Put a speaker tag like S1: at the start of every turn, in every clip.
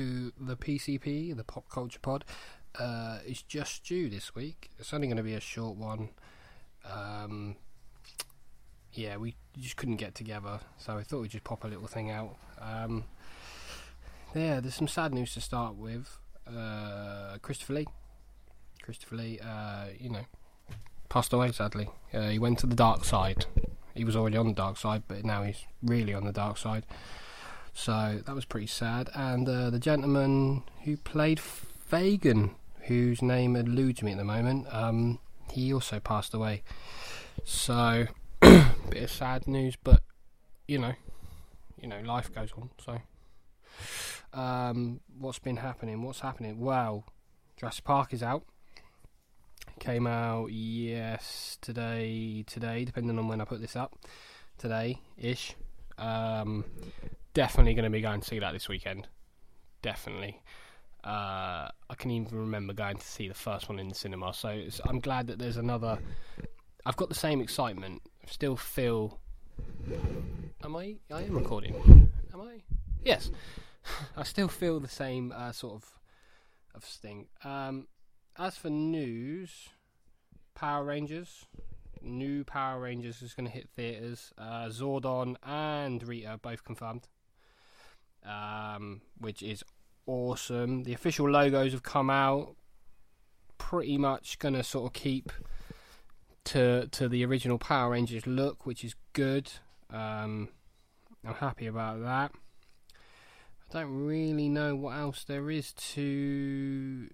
S1: to the PCP, the Pop Culture Pod. Uh, it's just due this week. It's only going to be a short one. Um, yeah, we just couldn't get together, so I thought we'd just pop a little thing out. Um, yeah, there's some sad news to start with. Uh, Christopher Lee. Christopher Lee, uh, you know, passed away sadly. Uh, he went to the dark side. He was already on the dark side, but now he's really on the dark side. So that was pretty sad. And uh, the gentleman who played Fagin, whose name eludes me at the moment, um, he also passed away. So bit of sad news, but you know, you know, life goes on. So, um, what's been happening? What's happening? Well, Jurassic Park is out. Came out yesterday, today, depending on when I put this up. Today ish. Um, definitely going to be going to see that this weekend. Definitely. Uh, I can even remember going to see the first one in the cinema, so I'm glad that there's another. I've got the same excitement. I still feel. Am I? I am recording. Am I? Yes. I still feel the same uh, sort of of sting. Um, as for news, Power Rangers, new Power Rangers is going to hit theaters. Uh, Zordon and Rita both confirmed, um, which is awesome. The official logos have come out. Pretty much going to sort of keep to to the original Power Rangers look, which is good. Um, I'm happy about that. I don't really know what else there is to.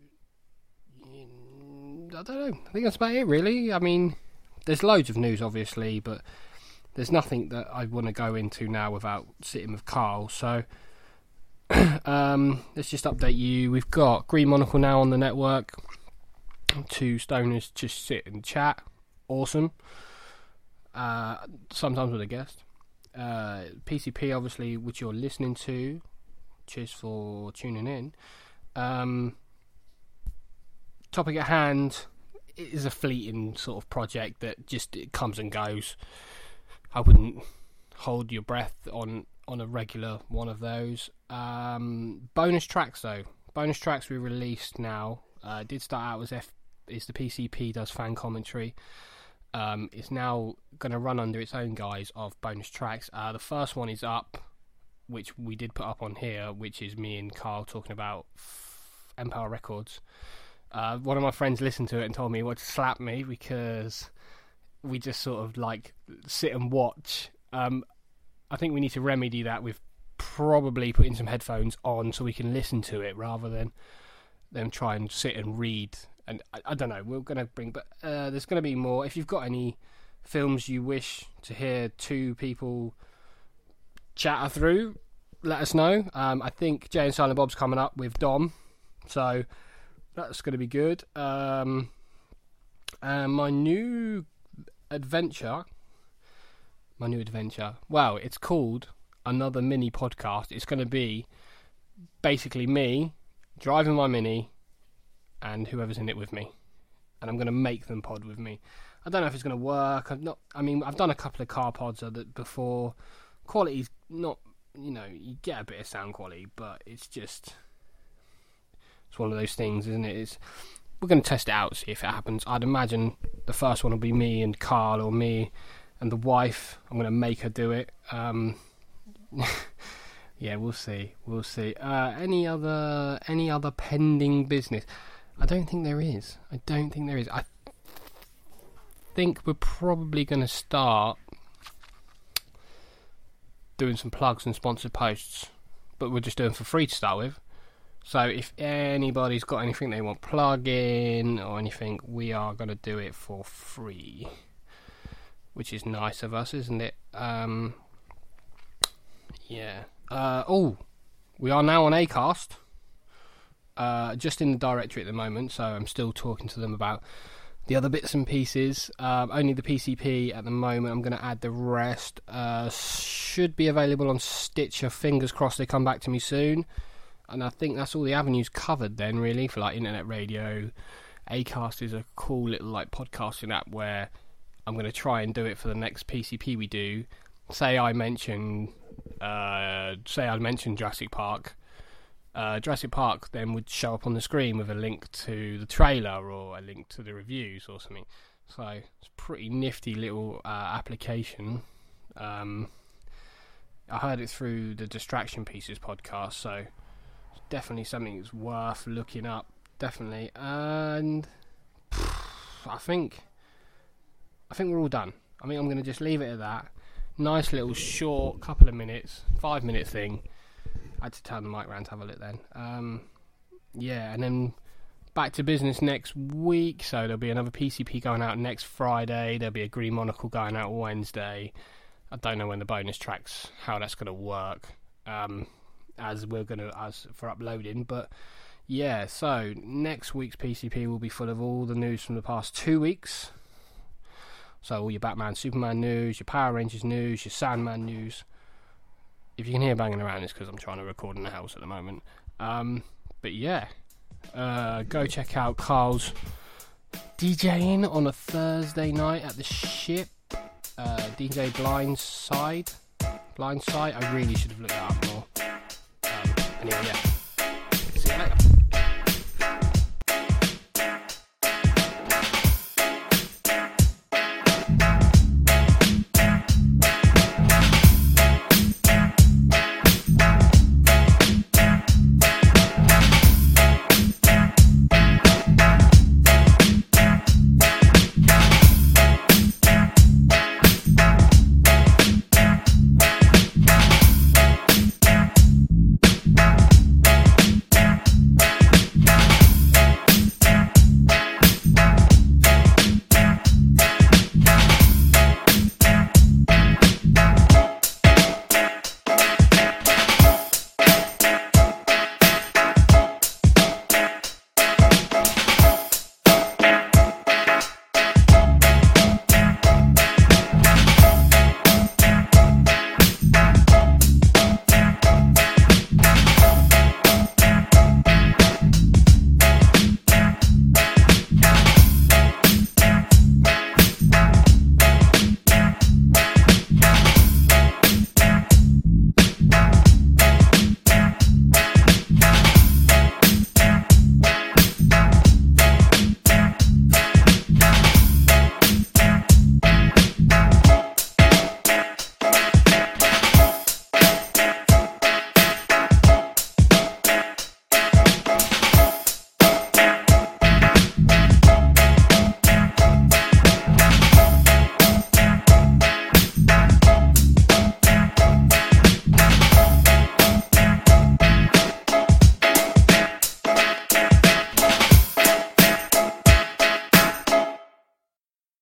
S1: I don't know. I think that's about it, really. I mean, there's loads of news, obviously, but there's nothing that I want to go into now without sitting with Carl. So, um, let's just update you. We've got Green Monocle now on the network. Two stoners just sit and chat. Awesome. Uh, sometimes with a guest. Uh, PCP, obviously, which you're listening to. Cheers for tuning in. Um, topic at hand is a fleeting sort of project that just comes and goes. I wouldn't hold your breath on on a regular one of those. Um, bonus tracks though, bonus tracks we released now. Uh, did start out as F is the PCP does fan commentary. Um, it's now going to run under its own guise of bonus tracks. Uh, the first one is up, which we did put up on here, which is me and Carl talking about Empire Records. Uh, one of my friends listened to it and told me what to slap me because we just sort of like sit and watch. Um, I think we need to remedy that with probably putting some headphones on so we can listen to it rather than them try and sit and read. And I, I don't know. We're going to bring, but uh, there's going to be more. If you've got any films you wish to hear two people chatter through, let us know. Um, I think Jay and Silent Bob's coming up with Dom, so that's going to be good. Um, and my new adventure, my new adventure. Well, it's called another mini podcast. It's going to be basically me driving my mini and whoever's in it with me, and I'm going to make them pod with me. I don't know if it's going to work. I've not. I mean, I've done a couple of car pods that before. Quality's not. You know, you get a bit of sound quality, but it's just. It's one of those things, isn't it? It's. We're going to test it out, see if it happens. I'd imagine the first one will be me and Carl, or me and the wife. I'm going to make her do it. Um, yeah, we'll see. We'll see. Uh, any other any other pending business? I don't think there is. I don't think there is. I think we're probably going to start doing some plugs and sponsored posts, but we're just doing for free to start with. So if anybody's got anything they want plug in or anything, we are going to do it for free, which is nice of us, isn't it? Um, yeah. Uh, oh, we are now on Acast. Uh, just in the directory at the moment, so I'm still talking to them about the other bits and pieces. Um, only the PCP at the moment. I'm going to add the rest. Uh, should be available on Stitcher. Fingers crossed they come back to me soon. And I think that's all the avenues covered then, really, for like internet radio. Acast is a cool little like podcasting app where I'm going to try and do it for the next PCP we do. Say I mention, uh, say I mention Jurassic Park uh, Jurassic Park then would show up on the screen with a link to the trailer or a link to the reviews or something. So it's a pretty nifty little uh, application. Um, I heard it through the Distraction Pieces podcast, so definitely something that's worth looking up. Definitely, and I think I think we're all done. I think I'm going to just leave it at that. Nice little short couple of minutes, five minute thing. I had to turn the mic around to have a look then. Um, yeah, and then back to business next week. So there'll be another PCP going out next Friday. There'll be a Green Monocle going out Wednesday. I don't know when the bonus tracks how that's going to work. Um, as we're going to as for uploading, but yeah. So next week's PCP will be full of all the news from the past two weeks. So all your Batman, Superman news, your Power Rangers news, your Sandman news. If you can hear banging around, it's because I'm trying to record in the house at the moment. Um, but yeah, uh, go check out Carl's DJing on a Thursday night at the Ship. Uh, DJ Blindside. Blindside. I really should have looked that up more. Um, anyway, yeah.